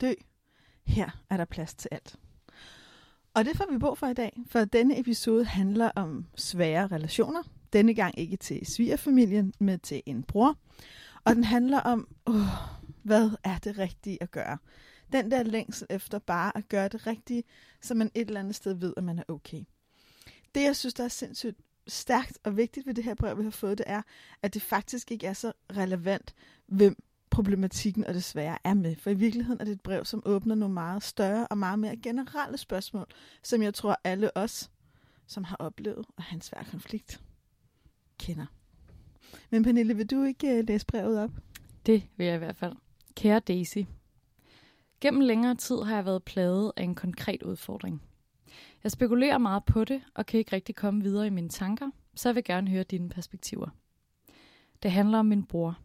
dø. Her er der plads til alt. Og det får vi brug for i dag, for denne episode handler om svære relationer. Denne gang ikke til svigerfamilien, men til en bror. Og den handler om, uh, hvad er det rigtige at gøre? Den der længsel efter bare at gøre det rigtige, så man et eller andet sted ved, at man er okay. Det, jeg synes, der er sindssygt stærkt og vigtigt ved det her brev, vi har fået, det er, at det faktisk ikke er så relevant, hvem problematikken og desværre er med. For i virkeligheden er det et brev, som åbner nogle meget større og meget mere generelle spørgsmål, som jeg tror alle os, som har oplevet at have en svær konflikt, kender. Men Pernille, vil du ikke øh, læse brevet op? Det vil jeg i hvert fald. Kære Daisy. Gennem længere tid har jeg været plaget af en konkret udfordring. Jeg spekulerer meget på det, og kan ikke rigtig komme videre i mine tanker, så jeg vil gerne høre dine perspektiver. Det handler om min bror,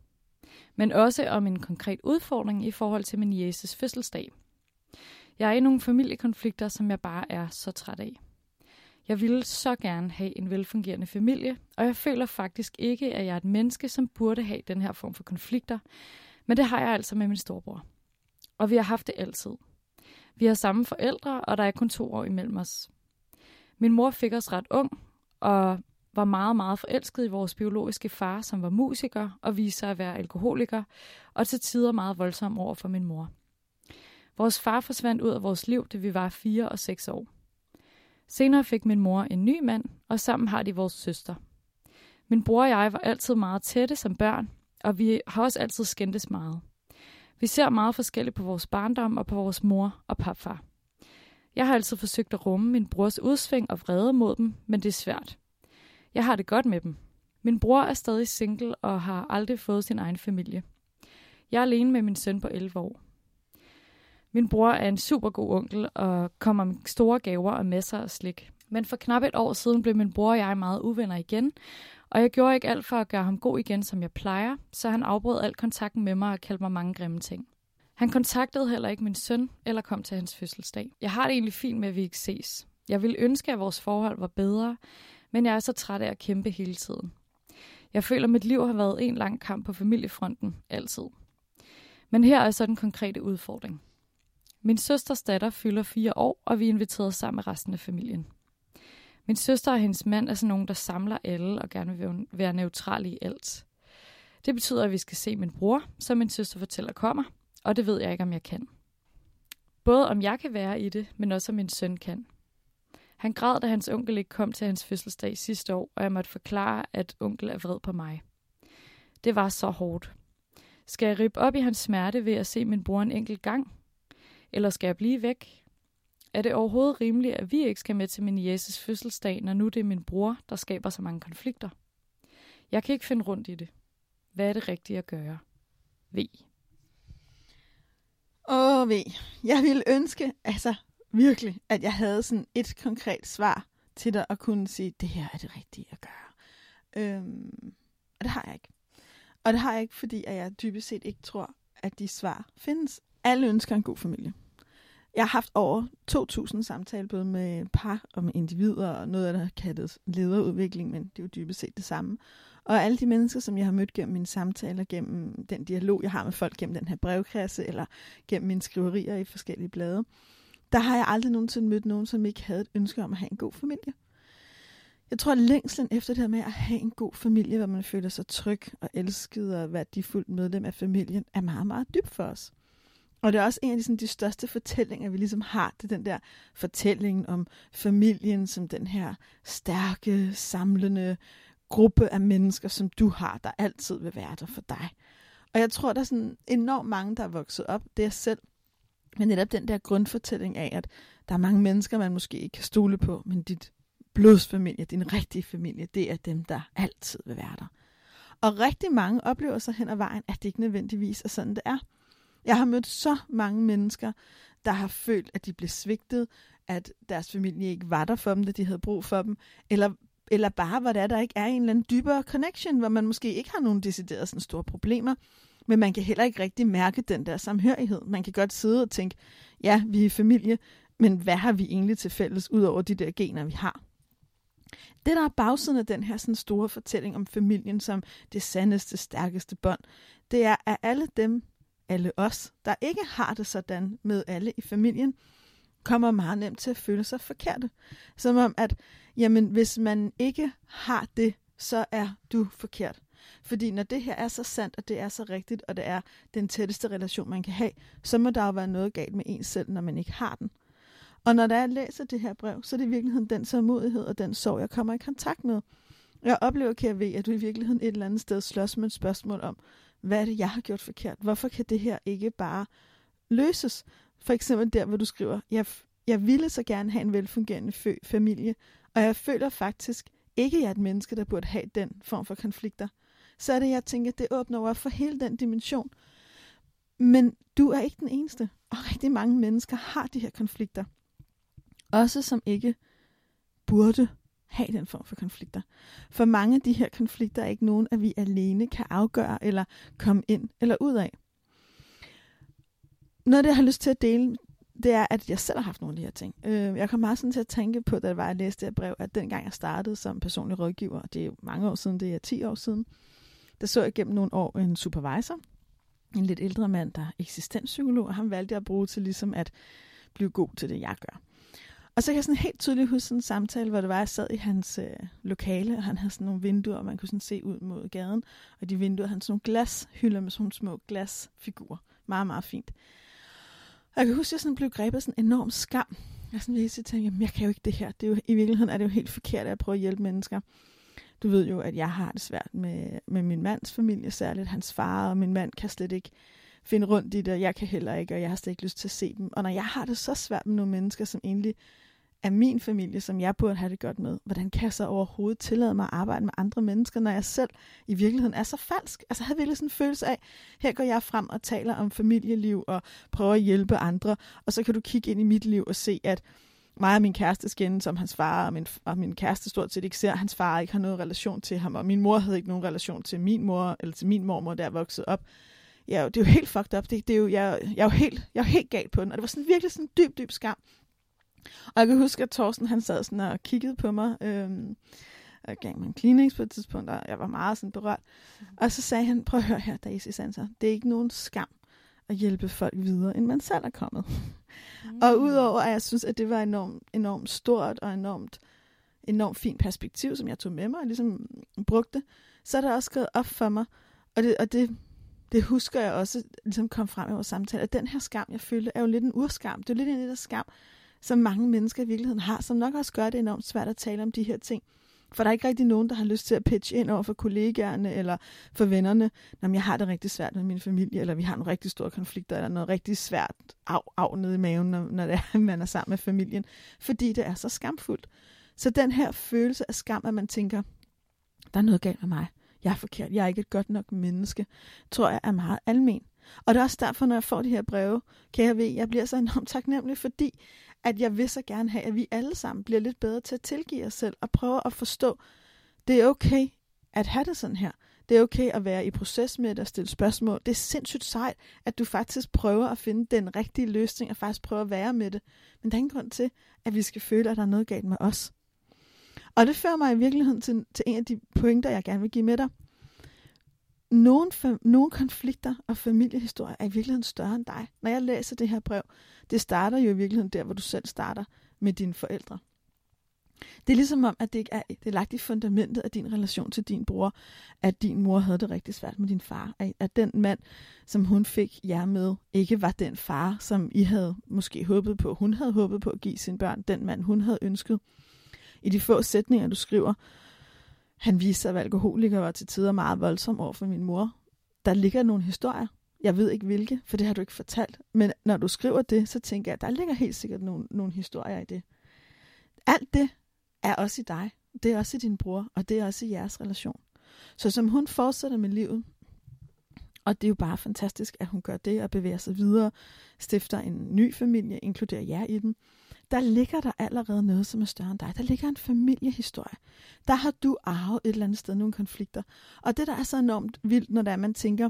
men også om en konkret udfordring i forhold til min Jesus fødselsdag. Jeg er i nogle familiekonflikter, som jeg bare er så træt af. Jeg ville så gerne have en velfungerende familie, og jeg føler faktisk ikke, at jeg er et menneske, som burde have den her form for konflikter, men det har jeg altså med min storebror. Og vi har haft det altid. Vi har samme forældre, og der er kun to år imellem os. Min mor fik os ret ung, og var meget, meget forelsket i vores biologiske far, som var musiker og viste sig at være alkoholiker, og til tider meget voldsom over for min mor. Vores far forsvandt ud af vores liv, da vi var fire og seks år. Senere fik min mor en ny mand, og sammen har de vores søster. Min bror og jeg var altid meget tætte som børn, og vi har også altid skændtes meget. Vi ser meget forskelligt på vores barndom og på vores mor og papfar. Jeg har altid forsøgt at rumme min brors udsving og vrede mod dem, men det er svært. Jeg har det godt med dem. Min bror er stadig single og har aldrig fået sin egen familie. Jeg er alene med min søn på 11 år. Min bror er en super god onkel og kommer med store gaver og masser af slik. Men for knap et år siden blev min bror og jeg meget uvenner igen, og jeg gjorde ikke alt for at gøre ham god igen, som jeg plejer, så han afbrød al kontakten med mig og kaldte mig mange grimme ting. Han kontaktede heller ikke min søn eller kom til hans fødselsdag. Jeg har det egentlig fint med, at vi ikke ses. Jeg ville ønske, at vores forhold var bedre, men jeg er så træt af at kæmpe hele tiden. Jeg føler, at mit liv har været en lang kamp på familiefronten, altid. Men her er så den konkrete udfordring. Min søsters datter fylder fire år, og vi er inviteret sammen med resten af familien. Min søster og hendes mand er sådan nogen, der samler alle og gerne vil være neutrale i alt. Det betyder, at vi skal se min bror, som min søster fortæller kommer, og det ved jeg ikke, om jeg kan. Både om jeg kan være i det, men også om min søn kan. Han græd, da hans onkel ikke kom til hans fødselsdag sidste år, og jeg måtte forklare, at onkel er vred på mig. Det var så hårdt. Skal jeg rippe op i hans smerte ved at se min bror en enkelt gang? Eller skal jeg blive væk? Er det overhovedet rimeligt, at vi ikke skal med til min Jesus fødselsdag, når nu det er min bror, der skaber så mange konflikter? Jeg kan ikke finde rundt i det. Hvad er det rigtige at gøre? V. Åh, V. Jeg ville ønske, altså virkelig, at jeg havde sådan et konkret svar til dig og kunne sige, det her er det rigtige at gøre. Øhm, og det har jeg ikke. Og det har jeg ikke, fordi at jeg dybest set ikke tror, at de svar findes. Alle ønsker en god familie. Jeg har haft over 2.000 samtaler, både med par og med individer, og noget af det har kaldet lederudvikling, men det er jo dybest set det samme. Og alle de mennesker, som jeg har mødt gennem mine samtaler, gennem den dialog, jeg har med folk gennem den her brevkasse, eller gennem mine skriverier i forskellige blade, der har jeg aldrig nogensinde mødt nogen, som ikke havde et ønske om at have en god familie. Jeg tror, at længslen efter det her med at have en god familie, hvor man føler sig tryg og elsket og værdifuldt medlem af familien, er meget, meget dybt for os. Og det er også en af de, sådan, de største fortællinger, vi ligesom har. Det er den der fortælling om familien som den her stærke, samlende gruppe af mennesker, som du har, der altid vil være der for dig. Og jeg tror, der er sådan enormt mange, der er vokset op, det er selv, men netop den der grundfortælling af, at der er mange mennesker, man måske ikke kan stole på, men dit blodsfamilie, din rigtige familie, det er dem, der altid vil være der. Og rigtig mange oplever sig hen ad vejen, at det ikke nødvendigvis er sådan, det er. Jeg har mødt så mange mennesker, der har følt, at de blev svigtet, at deres familie ikke var der for dem, da de havde brug for dem, eller, eller bare, hvor det er, der ikke er en eller anden dybere connection, hvor man måske ikke har nogen decideret sådan store problemer, men man kan heller ikke rigtig mærke den der samhørighed. Man kan godt sidde og tænke, ja, vi er familie, men hvad har vi egentlig til fælles, ud over de der gener, vi har? Det, der er bagsiden af den her sådan store fortælling om familien som det sandeste, stærkeste bånd, det er, at alle dem, alle os, der ikke har det sådan med alle i familien, kommer meget nemt til at føle sig forkerte. Som om, at jamen, hvis man ikke har det, så er du forkert. Fordi når det her er så sandt, og det er så rigtigt, og det er den tætteste relation, man kan have, så må der jo være noget galt med en selv, når man ikke har den. Og når der jeg læser det her brev, så er det i virkeligheden den sammodighed og den sorg, jeg kommer i kontakt med. Jeg oplever, kan jeg ved, at du i virkeligheden et eller andet sted slås med et spørgsmål om, hvad er det, jeg har gjort forkert? Hvorfor kan det her ikke bare løses? For eksempel der, hvor du skriver, jeg, jeg ville så gerne have en velfungerende familie, og jeg føler faktisk ikke, at jeg er et menneske, der burde have den form for konflikter. Så er det, jeg tænker, det åbner op for hele den dimension. Men du er ikke den eneste, og rigtig mange mennesker har de her konflikter. Også som ikke burde have den form for konflikter. For mange af de her konflikter er ikke nogen, at vi alene kan afgøre eller komme ind eller ud af. Noget af det, jeg har lyst til at dele, det er, at jeg selv har haft nogle af de her ting. Øh, jeg kom meget sådan til at tænke på, da jeg var, at læste det her brev, at dengang jeg startede som personlig rådgiver, og det er jo mange år siden, det er 10 år siden, der så jeg gennem nogle år en supervisor, en lidt ældre mand, der er eksistenspsykolog, og han valgte jeg at bruge til ligesom at blive god til det, jeg gør. Og så kan jeg sådan helt tydeligt huske sådan en samtale, hvor det var, jeg sad i hans øh, lokale, og han havde sådan nogle vinduer, og man kunne sådan se ud mod gaden. Og de vinduer, han sådan nogle glashylder med sådan nogle små glasfigurer. Meget, meget fint. Og jeg kan huske, at jeg sådan blev grebet af sådan en enorm skam. Jeg sådan lige tænkte, jamen jeg kan jo ikke det her. Det er jo, I virkeligheden er det jo helt forkert, at jeg prøver at hjælpe mennesker. Du ved jo, at jeg har det svært med, med min mands familie, særligt hans far, og min mand kan slet ikke finde rundt i det, og jeg kan heller ikke, og jeg har slet ikke lyst til at se dem. Og når jeg har det så svært med nogle mennesker, som egentlig er min familie, som jeg burde have det godt med, hvordan kan jeg så overhovedet tillade mig at arbejde med andre mennesker, når jeg selv i virkeligheden er så falsk? Altså jeg havde virkelig sådan en følelse af, her går jeg frem og taler om familieliv og prøver at hjælpe andre, og så kan du kigge ind i mit liv og se, at mig og min kæreste skændes som hans far, og min, og min kæreste stort set ikke ser, at hans far ikke har noget relation til ham, og min mor havde ikke nogen relation til min mor, eller til min mormor, der er vokset op. Ja, det er jo helt fucked up. Det, det er jo, jeg, jeg, er jo helt, jeg er jo helt galt på den, og det var sådan virkelig sådan dyb, dyb skam. Og jeg kan huske, at Thorsten han sad sådan og kiggede på mig, øhm, og gav mig en cleanings på et tidspunkt, og jeg var meget sådan berørt. Mm. Og så sagde han, prøv at høre her, Daisy Sanser, det er ikke nogen skam at hjælpe folk videre, end man selv er kommet. Mm. og udover at jeg synes, at det var enormt, enormt stort og enormt, enormt fint perspektiv, som jeg tog med mig og ligesom brugte, så er det også skrevet op for mig, og det, og det, det husker jeg også ligesom kom frem i vores samtale, at den her skam, jeg følte, er jo lidt en urskam. Det er jo lidt en af der skam, som mange mennesker i virkeligheden har, som nok også gør det enormt svært at tale om de her ting. For der er ikke rigtig nogen, der har lyst til at pitche ind over for kollegaerne eller for vennerne, når jeg har det rigtig svært med min familie, eller vi har nogle rigtig store konflikter, eller noget rigtig svært af, af nede i maven, når, når det er, man er sammen med familien, fordi det er så skamfuldt. Så den her følelse af skam, at man tænker, der er noget galt med mig, jeg er forkert, jeg er ikke et godt nok menneske, tror jeg er meget almen. Og det er også derfor, når jeg får de her breve, kan jeg ved, jeg bliver så enormt taknemmelig, fordi at jeg vil så gerne have, at vi alle sammen bliver lidt bedre til at tilgive os selv og prøve at forstå, det er okay at have det sådan her. Det er okay at være i proces med det og stille spørgsmål. Det er sindssygt sejt, at du faktisk prøver at finde den rigtige løsning og faktisk prøver at være med det. Men der er ingen grund til, at vi skal føle, at der er noget galt med os. Og det fører mig i virkeligheden til, til en af de pointer, jeg gerne vil give med dig. Nogle, nogle konflikter og familiehistorier er i virkeligheden større end dig. Når jeg læser det her brev, det starter jo i virkeligheden der, hvor du selv starter med dine forældre. Det er ligesom om, at det ikke er, det er lagt i fundamentet af din relation til din bror, at din mor havde det rigtig svært med din far. At den mand, som hun fik jer med, ikke var den far, som I havde måske håbet på, hun havde håbet på at give sine børn, den mand, hun havde ønsket. I de få sætninger, du skriver, han viste sig at være alkoholiker og var til tider meget voldsom over for min mor. Der ligger nogle historier. Jeg ved ikke hvilke, for det har du ikke fortalt. Men når du skriver det, så tænker jeg, at der ligger helt sikkert nogle, nogle historier i det. Alt det er også i dig. Det er også i din bror, og det er også i jeres relation. Så som hun fortsætter med livet, Og det er jo bare fantastisk, at hun gør det og bevæger sig videre, stifter en ny familie, inkluderer jer i den. Der ligger der allerede noget, som er større end dig. Der ligger en familiehistorie. Der har du arvet et eller andet sted nogle konflikter. Og det, der er så enormt vildt, når det er, man tænker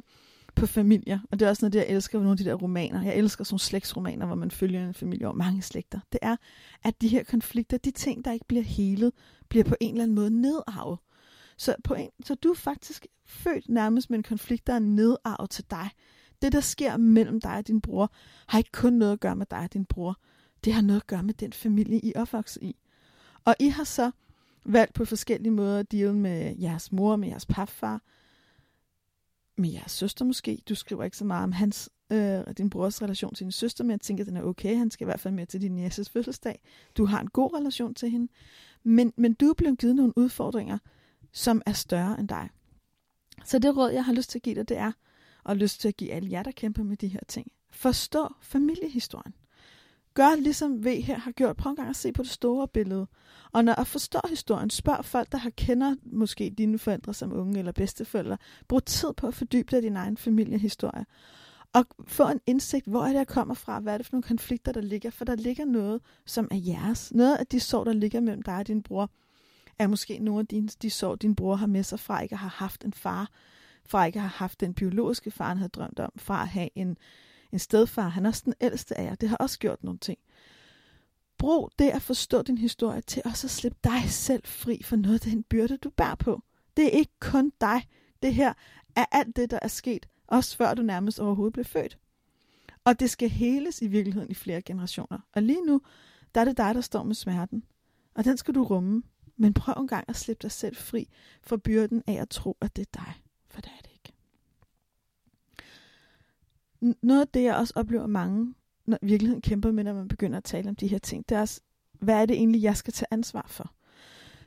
på familier, og det er også noget, det, jeg elsker ved nogle af de der romaner. Jeg elsker sådan slægtsromaner, hvor man følger en familie over mange slægter. Det er, at de her konflikter, de ting, der ikke bliver helet, bliver på en eller anden måde nedarvet. Så, på en, så du er faktisk født nærmest med en konflikt, der er nedarvet til dig. Det, der sker mellem dig og din bror, har ikke kun noget at gøre med dig og din bror. Det har noget at gøre med den familie, I er opvokset i. Og I har så valgt på forskellige måder at deal med jeres mor, med jeres papfar, med jeres søster måske. Du skriver ikke så meget om hans, øh, din brors relation til din søster, men jeg tænker, at den er okay. Han skal i hvert fald med til din næstes fødselsdag. Du har en god relation til hende. Men, men du er blevet givet nogle udfordringer, som er større end dig. Så det råd, jeg har lyst til at give dig, det er, og lyst til at give alle jer, der kæmper med de her ting. Forstå familiehistorien. Gør ligesom V her har gjort. Prøv en gang at se på det store billede. Og når jeg forstår historien, spørg folk, der har kender måske dine forældre som unge eller bedsteforældre. Brug tid på at fordybe dig i din egen familiehistorie. Og få en indsigt, hvor er det, jeg kommer fra? Hvad er det for nogle konflikter, der ligger? For der ligger noget, som er jeres. Noget af de sår, der ligger mellem dig og din bror, er måske nogle af de, de sår, din bror har med sig fra ikke at have haft en far, fra ikke at have haft den biologiske far, han havde drømt om, fra at have en, en stedfar. Han er også den ældste af jer. Det har også gjort nogle ting. Brug det at forstå din historie til også at slippe dig selv fri for noget af den byrde, du bærer på. Det er ikke kun dig. Det her er alt det, der er sket, også før du nærmest overhovedet blev født. Og det skal heles i virkeligheden i flere generationer. Og lige nu, der er det dig, der står med smerten. Og den skal du rumme. Men prøv en gang at slippe dig selv fri for byrden af at tro, at det er dig. For det er det ikke. Noget af det, jeg også oplever mange, når virkeligheden kæmper med, når man begynder at tale om de her ting, det er også, hvad er det egentlig, jeg skal tage ansvar for?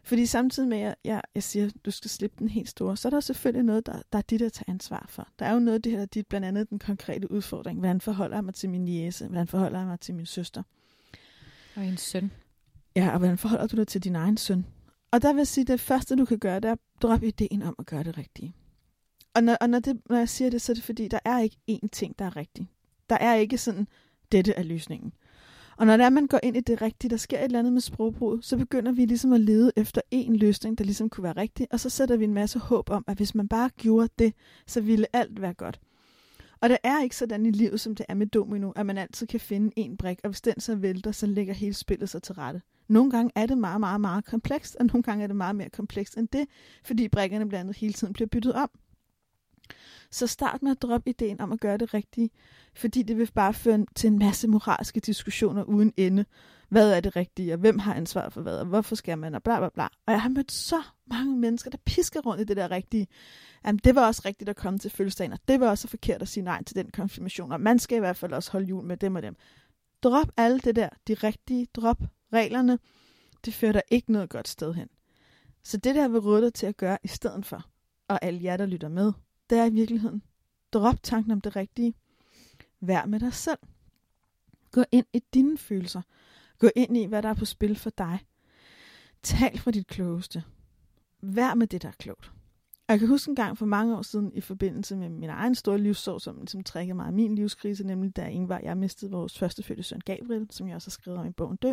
Fordi samtidig med, at jeg, jeg siger, at du skal slippe den helt store, så er der selvfølgelig noget, der, der er dit at tage ansvar for. Der er jo noget af det her, er dit, blandt andet den konkrete udfordring. Hvordan forholder jeg mig til min jæse? Hvordan forholder jeg mig til min søster? Og en søn. Ja, og hvordan forholder du dig til din egen søn? Og der vil jeg sige, at det første, du kan gøre, det er at droppe ideen om at gøre det rigtige. Og, når, og når, det, når jeg siger det, så er det fordi, der er ikke én ting, der er rigtig. Der er ikke sådan, dette er løsningen. Og når det er, man går ind i det rigtige, der sker et eller andet med sprogbrud, så begynder vi ligesom at lede efter en løsning, der ligesom kunne være rigtig, og så sætter vi en masse håb om, at hvis man bare gjorde det, så ville alt være godt. Og det er ikke sådan i livet, som det er med domino, at man altid kan finde en brik, og hvis den så vælter, så lægger hele spillet sig til rette. Nogle gange er det meget, meget, meget komplekst, og nogle gange er det meget mere komplekst end det, fordi brikkerne blandt andet hele tiden bliver byttet om. Så start med at droppe ideen om at gøre det rigtige, fordi det vil bare føre til en masse moralske diskussioner uden ende. Hvad er det rigtige, og hvem har ansvaret for hvad, og hvorfor skal man, og bla bla bla. Og jeg har mødt så mange mennesker, der pisker rundt i det der rigtige. Jamen, det var også rigtigt at komme til fødselsdagen, og det var også forkert at sige nej til den konfirmation, og man skal i hvert fald også holde jul med dem og dem. Drop alle det der, de rigtige, drop reglerne. Det fører dig ikke noget godt sted hen. Så det der vil råde dig til at gøre i stedet for, og alle jer, der lytter med, det er i virkeligheden, drop tanken om det rigtige. Vær med dig selv. Gå ind i dine følelser. Gå ind i, hvad der er på spil for dig. Tal fra dit klogeste. Vær med det, der er klogt. Og jeg kan huske en gang for mange år siden, i forbindelse med min egen store livssorg, som som trækker mig af min livskrise, nemlig da Ingvar jeg mistede vores første fødte søn Gabriel, som jeg også har skrevet om i bogen Dø.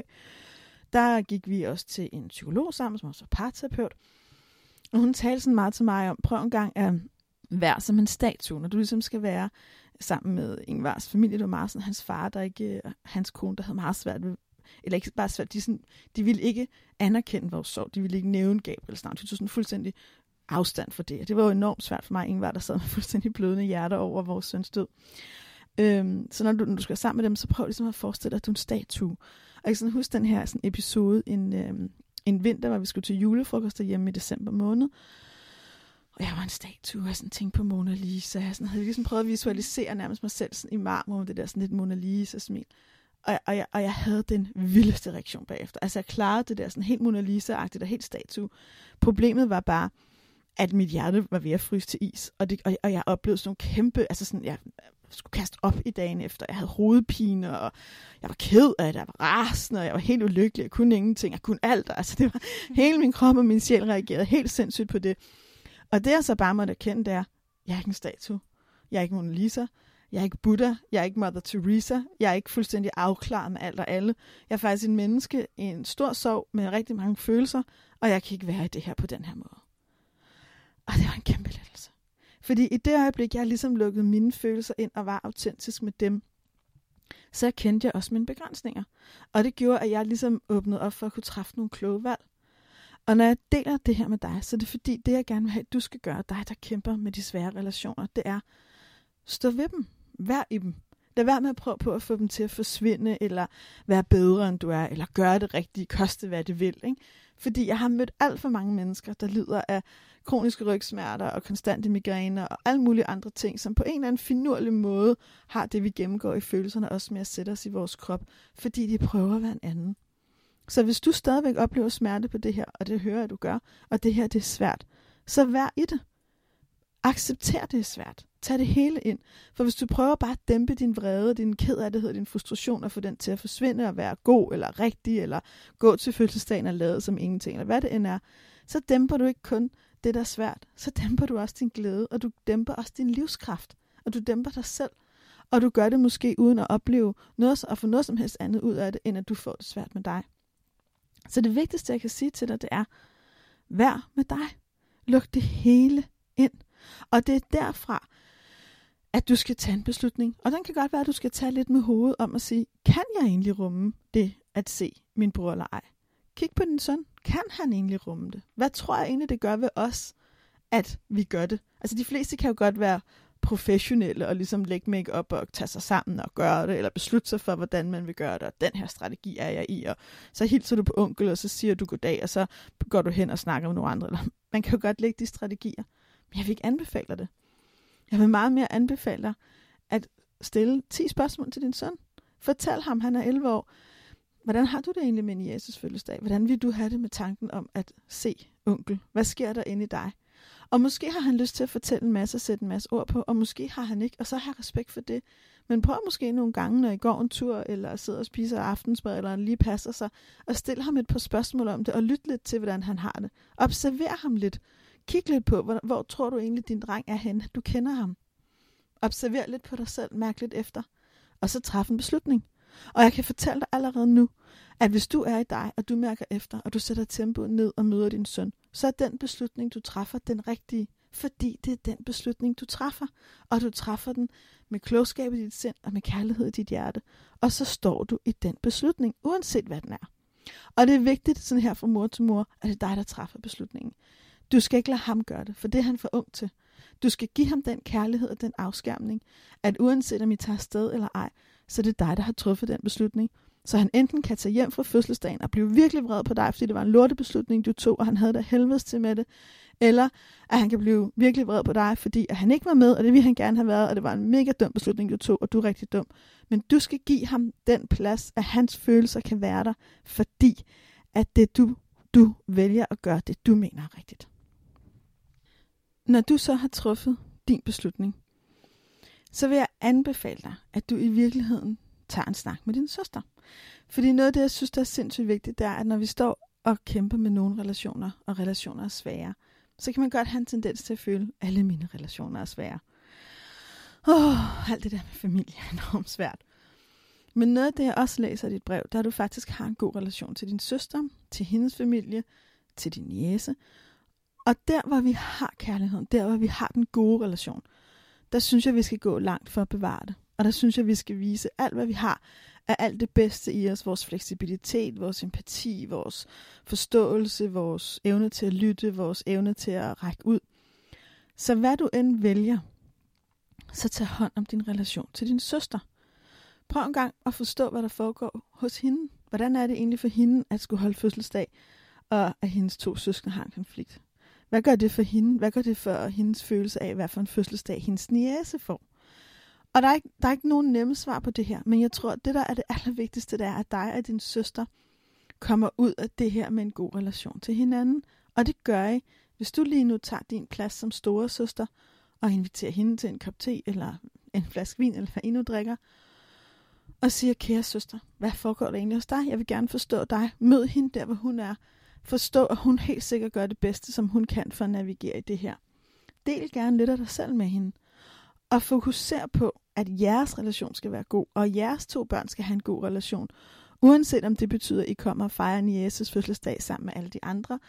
Der gik vi også til en psykolog sammen, som også var parterapeut. Og hun talte sådan meget til mig om, prøv en gang at være som en statue, når du ligesom skal være sammen med Ingvars familie. Det var meget sådan hans far, der ikke, øh, hans kone, der havde meget svært ved, eller ikke bare svært, de, sådan, de ville ikke anerkende vores sorg, de ville ikke nævne Gabriels navn, de tog sådan fuldstændig afstand for det. Det var jo enormt svært for mig, Ingvar, der sad med fuldstændig blødende hjerter over vores søns død. Øhm, så når du, når du skal være sammen med dem, så prøv ligesom at forestille dig, at du er en statue. Og jeg kan sådan huske den her sådan episode en, øhm, en vinter, hvor vi skulle til julefrokost hjemme i december måned. Og jeg var en statue, og jeg sådan tænkte på Mona Lisa. Jeg sådan, havde ligesom prøvet at visualisere nærmest mig selv sådan i marmor med det der sådan lidt Mona Lisa-smil. Og, og, jeg, og jeg havde den vildeste reaktion bagefter. Altså jeg klarede det der sådan helt Mona Lisa-agtigt og helt statue. Problemet var bare, at mit hjerte var ved at fryse til is. Og, det, og, og jeg oplevede sådan nogle kæmpe, altså sådan, jeg skulle kaste op i dagen efter. Jeg havde hovedpine, og jeg var ked af det, jeg var rasende, og jeg var helt ulykkelig. Jeg kunne ingenting, jeg kunne alt. Altså det var hele min krop og min sjæl reagerede helt sindssygt på det. Og det jeg så bare måtte erkende, det er, jeg er ikke en statue. jeg er ikke Mona Lisa, jeg er ikke Buddha, jeg er ikke Mother Teresa, jeg er ikke fuldstændig afklaret med alt og alle. Jeg er faktisk en menneske i en stor sorg med rigtig mange følelser, og jeg kan ikke være i det her på den her måde. Og det var en kæmpe lettelse. Fordi i det øjeblik, jeg ligesom lukkede mine følelser ind og var autentisk med dem, så kendte jeg også mine begrænsninger. Og det gjorde, at jeg ligesom åbnede op for at kunne træffe nogle kloge valg. Og når jeg deler det her med dig, så er det fordi, det jeg gerne vil have, at du skal gøre, dig der kæmper med de svære relationer, det er, stå ved dem. Vær i dem. Lad være med at prøve på at få dem til at forsvinde, eller være bedre end du er, eller gøre det rigtige, koste hvad det vil. Ikke? Fordi jeg har mødt alt for mange mennesker, der lider af kroniske rygsmerter og konstante migræner og alle mulige andre ting, som på en eller anden finurlig måde har det, vi gennemgår i følelserne, også med at sætte os i vores krop, fordi de prøver at være en anden. Så hvis du stadigvæk oplever smerte på det her, og det hører jeg, du gør, og det her det er svært, så vær i det. Accepter, det er svært. Tag det hele ind. For hvis du prøver bare at dæmpe din vrede, din kederlighed, din frustration og få den til at forsvinde og være god eller rigtig, eller gå til fødselsdagen og lade som ingenting, eller hvad det end er, så dæmper du ikke kun det, der er svært. Så dæmper du også din glæde, og du dæmper også din livskraft, og du dæmper dig selv. Og du gør det måske uden at opleve noget, og få noget som helst andet ud af det, end at du får det svært med dig. Så det vigtigste, jeg kan sige til dig, det er, vær med dig. Luk det hele ind. Og det er derfra, at du skal tage en beslutning. Og den kan godt være, at du skal tage lidt med hovedet om at sige, kan jeg egentlig rumme det at se min bror eller ej? Kig på din søn. Kan han egentlig rumme det? Hvad tror jeg egentlig, det gør ved os, at vi gør det? Altså de fleste kan jo godt være professionelle og ligesom lægge make op og tage sig sammen og gøre det, eller beslutte sig for, hvordan man vil gøre det, og den her strategi er jeg i, og så hilser du på onkel, og så siger du goddag, og så går du hen og snakker med nogle andre. Eller, man kan jo godt lægge de strategier, men jeg vil ikke anbefale det. Jeg vil meget mere anbefale dig at stille 10 spørgsmål til din søn. Fortæl ham, han er 11 år, hvordan har du det egentlig med en Jesus fødselsdag? Hvordan vil du have det med tanken om at se onkel? Hvad sker der inde i dig? Og måske har han lyst til at fortælle en masse og sætte en masse ord på, og måske har han ikke, og så har jeg respekt for det. Men prøv måske nogle gange, når I går en tur, eller sidder og spiser aftensmad, eller lige passer sig, og stille ham et par spørgsmål om det, og lyt lidt til, hvordan han har det. Observer ham lidt. Kig lidt på, hvor, hvor tror du egentlig, din dreng er henne? Du kender ham. Observer lidt på dig selv, mærk lidt efter, og så træf en beslutning. Og jeg kan fortælle dig allerede nu, at hvis du er i dig, og du mærker efter, og du sætter tempoet ned og møder din søn, så er den beslutning, du træffer, den rigtige, fordi det er den beslutning, du træffer, og du træffer den med klogskab i dit sind og med kærlighed i dit hjerte, og så står du i den beslutning, uanset hvad den er. Og det er vigtigt, sådan her fra mor til mor, at det er dig, der træffer beslutningen. Du skal ikke lade ham gøre det, for det er han for ung til. Du skal give ham den kærlighed og den afskærmning, at uanset om I tager afsted eller ej, så det er dig, der har truffet den beslutning. Så han enten kan tage hjem fra fødselsdagen og blive virkelig vred på dig, fordi det var en lortebeslutning, du tog, og han havde det helvedes til med det. Eller at han kan blive virkelig vred på dig, fordi at han ikke var med, og det ville han gerne have været, og det var en mega dum beslutning, du tog, og du er rigtig dum. Men du skal give ham den plads, at hans følelser kan være der, fordi at det du, du vælger at gøre, det du mener er rigtigt. Når du så har truffet din beslutning, så vil jeg anbefale dig, at du i virkeligheden tager en snak med din søster. Fordi noget af det, jeg synes, der er sindssygt vigtigt, det er, at når vi står og kæmper med nogle relationer, og relationer er svære, så kan man godt have en tendens til at føle, at alle mine relationer er svære. Åh, oh, alt det der med familie er enormt svært. Men noget af det, jeg også læser i dit brev, der er, at du faktisk har en god relation til din søster, til hendes familie, til din jæse. Og der, hvor vi har kærligheden, der, hvor vi har den gode relation, der synes jeg, vi skal gå langt for at bevare det. Og der synes jeg, vi skal vise alt, hvad vi har af alt det bedste i os. Vores fleksibilitet, vores empati, vores forståelse, vores evne til at lytte, vores evne til at række ud. Så hvad du end vælger, så tag hånd om din relation til din søster. Prøv en gang at forstå, hvad der foregår hos hende. Hvordan er det egentlig for hende at skulle holde fødselsdag, og at hendes to søskende har en konflikt? Hvad gør det for hende? Hvad gør det for hendes følelse af, hvad for en fødselsdag hendes niece får? Og der er, ikke, der er ikke nogen nemme svar på det her, men jeg tror, at det, der er det allervigtigste, det er, at dig og din søster kommer ud af det her med en god relation til hinanden. Og det gør I, hvis du lige nu tager din plads som store søster og inviterer hende til en kop te eller en flaske vin, eller hvad I nu drikker, og siger, kære søster, hvad foregår der egentlig hos dig? Jeg vil gerne forstå dig. Mød hende der, hvor hun er. Forstå, at hun helt sikkert gør det bedste, som hun kan for at navigere i det her. Del gerne lidt af dig selv med hende. Og fokuser på, at jeres relation skal være god, og jeres to børn skal have en god relation. Uanset om det betyder, at I kommer og fejrer Nieses fødselsdag sammen med alle de andre,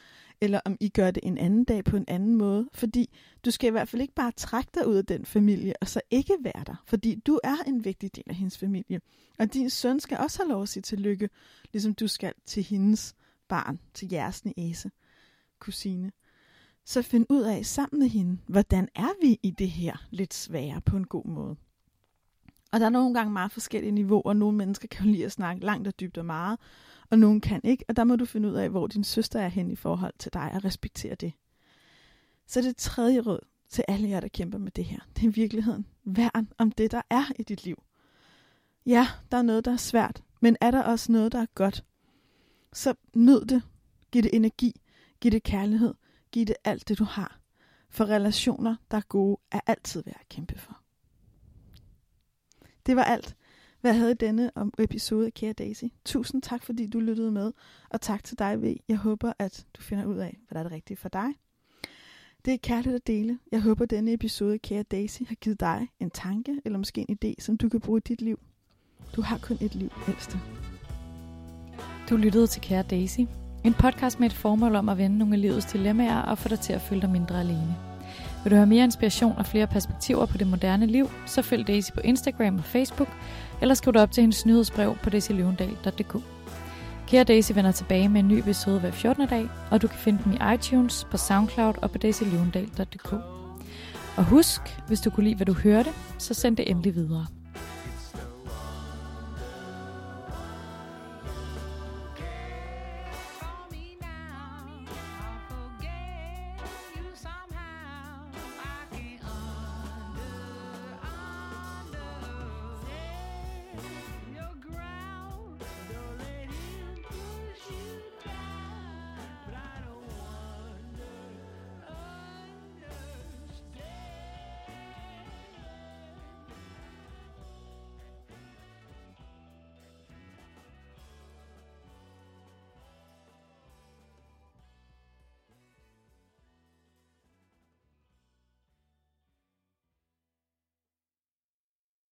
eller om I gør det en anden dag på en anden måde. Fordi du skal i hvert fald ikke bare trække dig ud af den familie, og så ikke være der. Fordi du er en vigtig del af hendes familie. Og din søn skal også have lov at sige tillykke, ligesom du skal til hendes barn, til jeres niece, kusine. Så find ud af sammen med hende, hvordan er vi i det her lidt svære på en god måde. Og der er nogle gange meget forskellige niveauer. Nogle mennesker kan lide at snakke langt og dybt og meget, og nogle kan ikke. Og der må du finde ud af, hvor din søster er hen i forhold til dig, og respektere det. Så det tredje råd til alle jer, der kæmper med det her, det er i virkeligheden værn om det, der er i dit liv. Ja, der er noget, der er svært, men er der også noget, der er godt, så nyd det. Giv det energi. Giv det kærlighed. Giv det alt det, du har. For relationer, der er gode, er altid værd at kæmpe for. Det var alt, hvad jeg havde i denne om episode af Kære Daisy. Tusind tak, fordi du lyttede med, og tak til dig, V. Jeg håber, at du finder ud af, hvad der er det rigtige for dig. Det er kærligt at dele. Jeg håber, at denne episode af Kære Daisy har givet dig en tanke, eller måske en idé, som du kan bruge i dit liv. Du har kun et liv, ældste. Du lyttede til Kære Daisy, en podcast med et formål om at vende nogle af livets dilemmaer og få dig til at føle dig mindre alene. Vil du have mere inspiration og flere perspektiver på det moderne liv, så følg Daisy på Instagram og Facebook, eller skriv dig op til hendes nyhedsbrev på daisylevendal.dk. Kære Daisy vender tilbage med en ny episode hver 14. dag, og du kan finde dem i iTunes, på Soundcloud og på daisylevendal.dk. Og husk, hvis du kunne lide, hvad du hørte, så send det endelig videre.